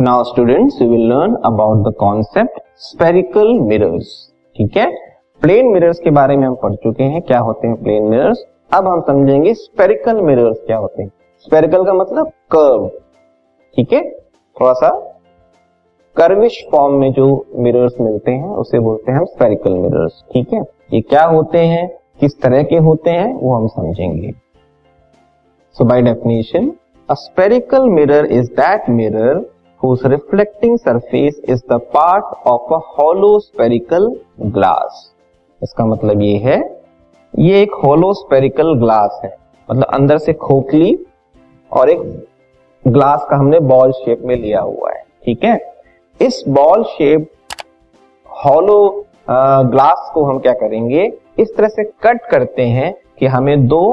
Now students we will learn about the concept spherical mirrors ठीक है? Plane mirrors के बारे में हम पढ़ चुके हैं। क्या होते हैं प्लेन मिरर्स अब हम समझेंगे स्पेरिकल मिरर्स क्या होते हैं। स्पेरिकल का मतलब कर्व ठीक है? थोड़ा सा कर्विश फॉर्म में जो मिरर्स मिलते हैं, उसे बोलते हैं हम स्पेरिकल मिरर्स ठीक है? ये क्या होते हैं? किस तरह के होते हैं? वो हम समझेंगे। So by definition a spherical mirror is that mirror whose reflecting surface is the part of a hollow spherical glass. इसका मतलब ये है, ये एक होलो स्पेरिकल ग्लास है। मतलब अंदर से खोखली और एक ग्लास का हमने बॉल शेप में लिया हुआ है, ठीक है? इस बॉल शेप हॉलो ग्लास को हम क्या करेंगे? इस तरह से कट करते हैं कि हमें दो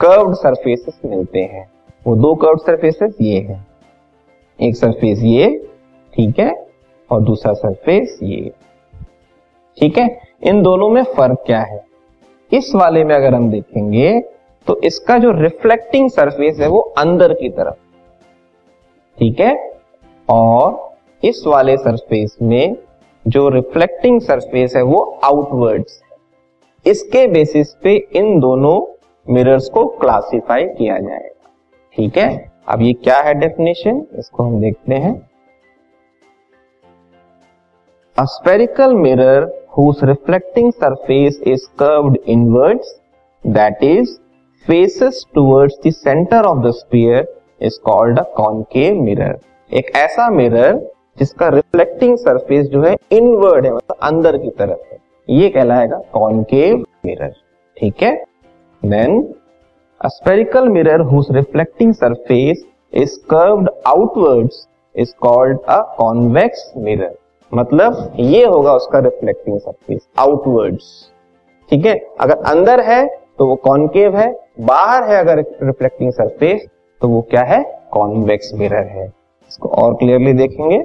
कर्व्ड सरफेसेस मिलते हैं। वो दो कर्व्ड सरफेसेस ये है। एक सरफेस ये, ठीक है? और दूसरा सरफेस ये। ठीक है? इन दोनों में फ़र्क क्या है? इस वाले में अगर हम देखेंगे तो इसका जो रिफ्लेक्टिंग सरफेस है वो अंदर की तरफ़। ठीक है? और इस वाले सरफेस में जो रिफ्लेक्टिंग सरफेस है वो आउटवर्ड्स इसके बेसिस पे इन दोनों मिरर्स को क्लासिफाई किया जाएगा। ठीक है? अब ये क्या है डेफिनेशन इसको हम देखते हैं। Spherical mirror whose reflecting surface is curved inwards that is faces towards the centre of the sphere is called a concave mirror एक ऐसा मिरर जिसका रिफ्लेक्टिंग सरफेस जो है इनवर्ड है मतलब अंदर की तरफ़ है। ये कहलाएगा कॉनकेव मिरर ठीक है? Then A spherical mirror whose reflecting surface is outwards is called a convex mirror. मतलब ये होगा उसका रिफ्लेक्टिंग सरफेस आउटवर्ड्स ठीक है? अगर अंदर है तो वो कॉनकेव है. बाहर है अगर रिफ्लेक्टिंग सरफेस तो वो क्या है? कॉन्वेक्स मिरर है. इसको और क्लियरली देखेंगे.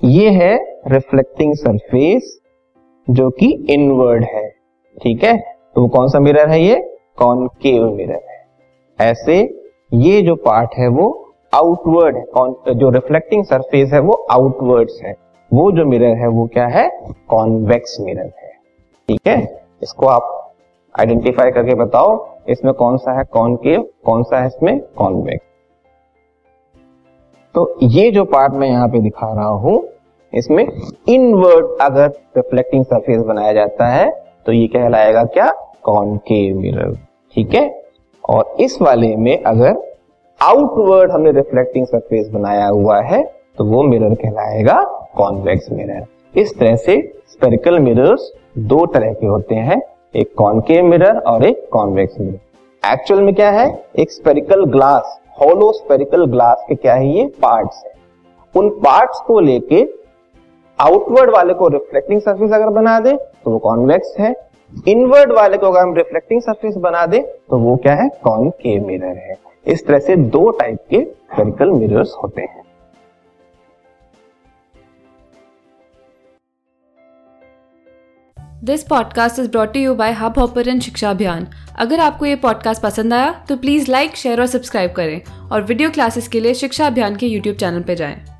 ये है रिफ्लेक्टिंग सरफेस जो कि इनवर्ड है. ठीक है? तो वो कौन सा मिरर है ये? कॉनकेव मिरर है। ऐसे ये जो पार्ट है वो आउटवर्ड है। जो रिफ्लेक्टिंग सरफेस है वो आउटवर्ड्स है। वो जो मिरर है वो क्या है? कॉन्वेक्स मिरर है। ठीक है? इसको आप आइडेंटिफाई करके बताओ, इसमें कौन सा है कॉनकेव कौन सा है इसमें कॉन्वेक्स तो ये जो पार्ट मैं यहाँ पे दिखा रहा हूँ, इसमें इनवर्ड अगर रिफ्लेक्टिंग सरफेस बनाया जाता है तो ये कहलाएगा क्या? कॉनकेव मिरर ठीक है? और इस वाले में अगर आउटवर्ड हमने रिफ्लेक्टिंग सरफेस बनाया हुआ है तो वो मिरर कहलाएगा कॉन्वेक्स मिरर इस तरह से स्पेरिकल मिरर्स दो तरह के होते हैं, एक कॉनकेव मिरर और एक कॉन्वेक्स मिरर एक्चुअल में क्या है? एक spherical glass hollow spherical glass के क्या है ये? पार्ट्स है. उन पार्ट्स को लेके आउटवर्ड वाले को रिफ्लेक्टिंग सरफेस अगर बना दे तो वो कॉन्वेक्स है। इनवर्ड वाले को अगर हम रिफ्लेक्टिंग सरफेस बना दे तो वो क्या है? कॉनकेव मिरर है। इस तरह से दो टाइप के स्पेरिकल मिरर्स होते हैं। This podcast is brought you by Hubhopper शिक्षा अभियान अगर आपको ये पॉडकास्ट पसंद आया तो प्लीज़ लाइक शेयर और सब्सक्राइब करें। और वीडियो क्लासेस के लिए शिक्षा अभियान के यूट्यूब चैनल पर जाएँ।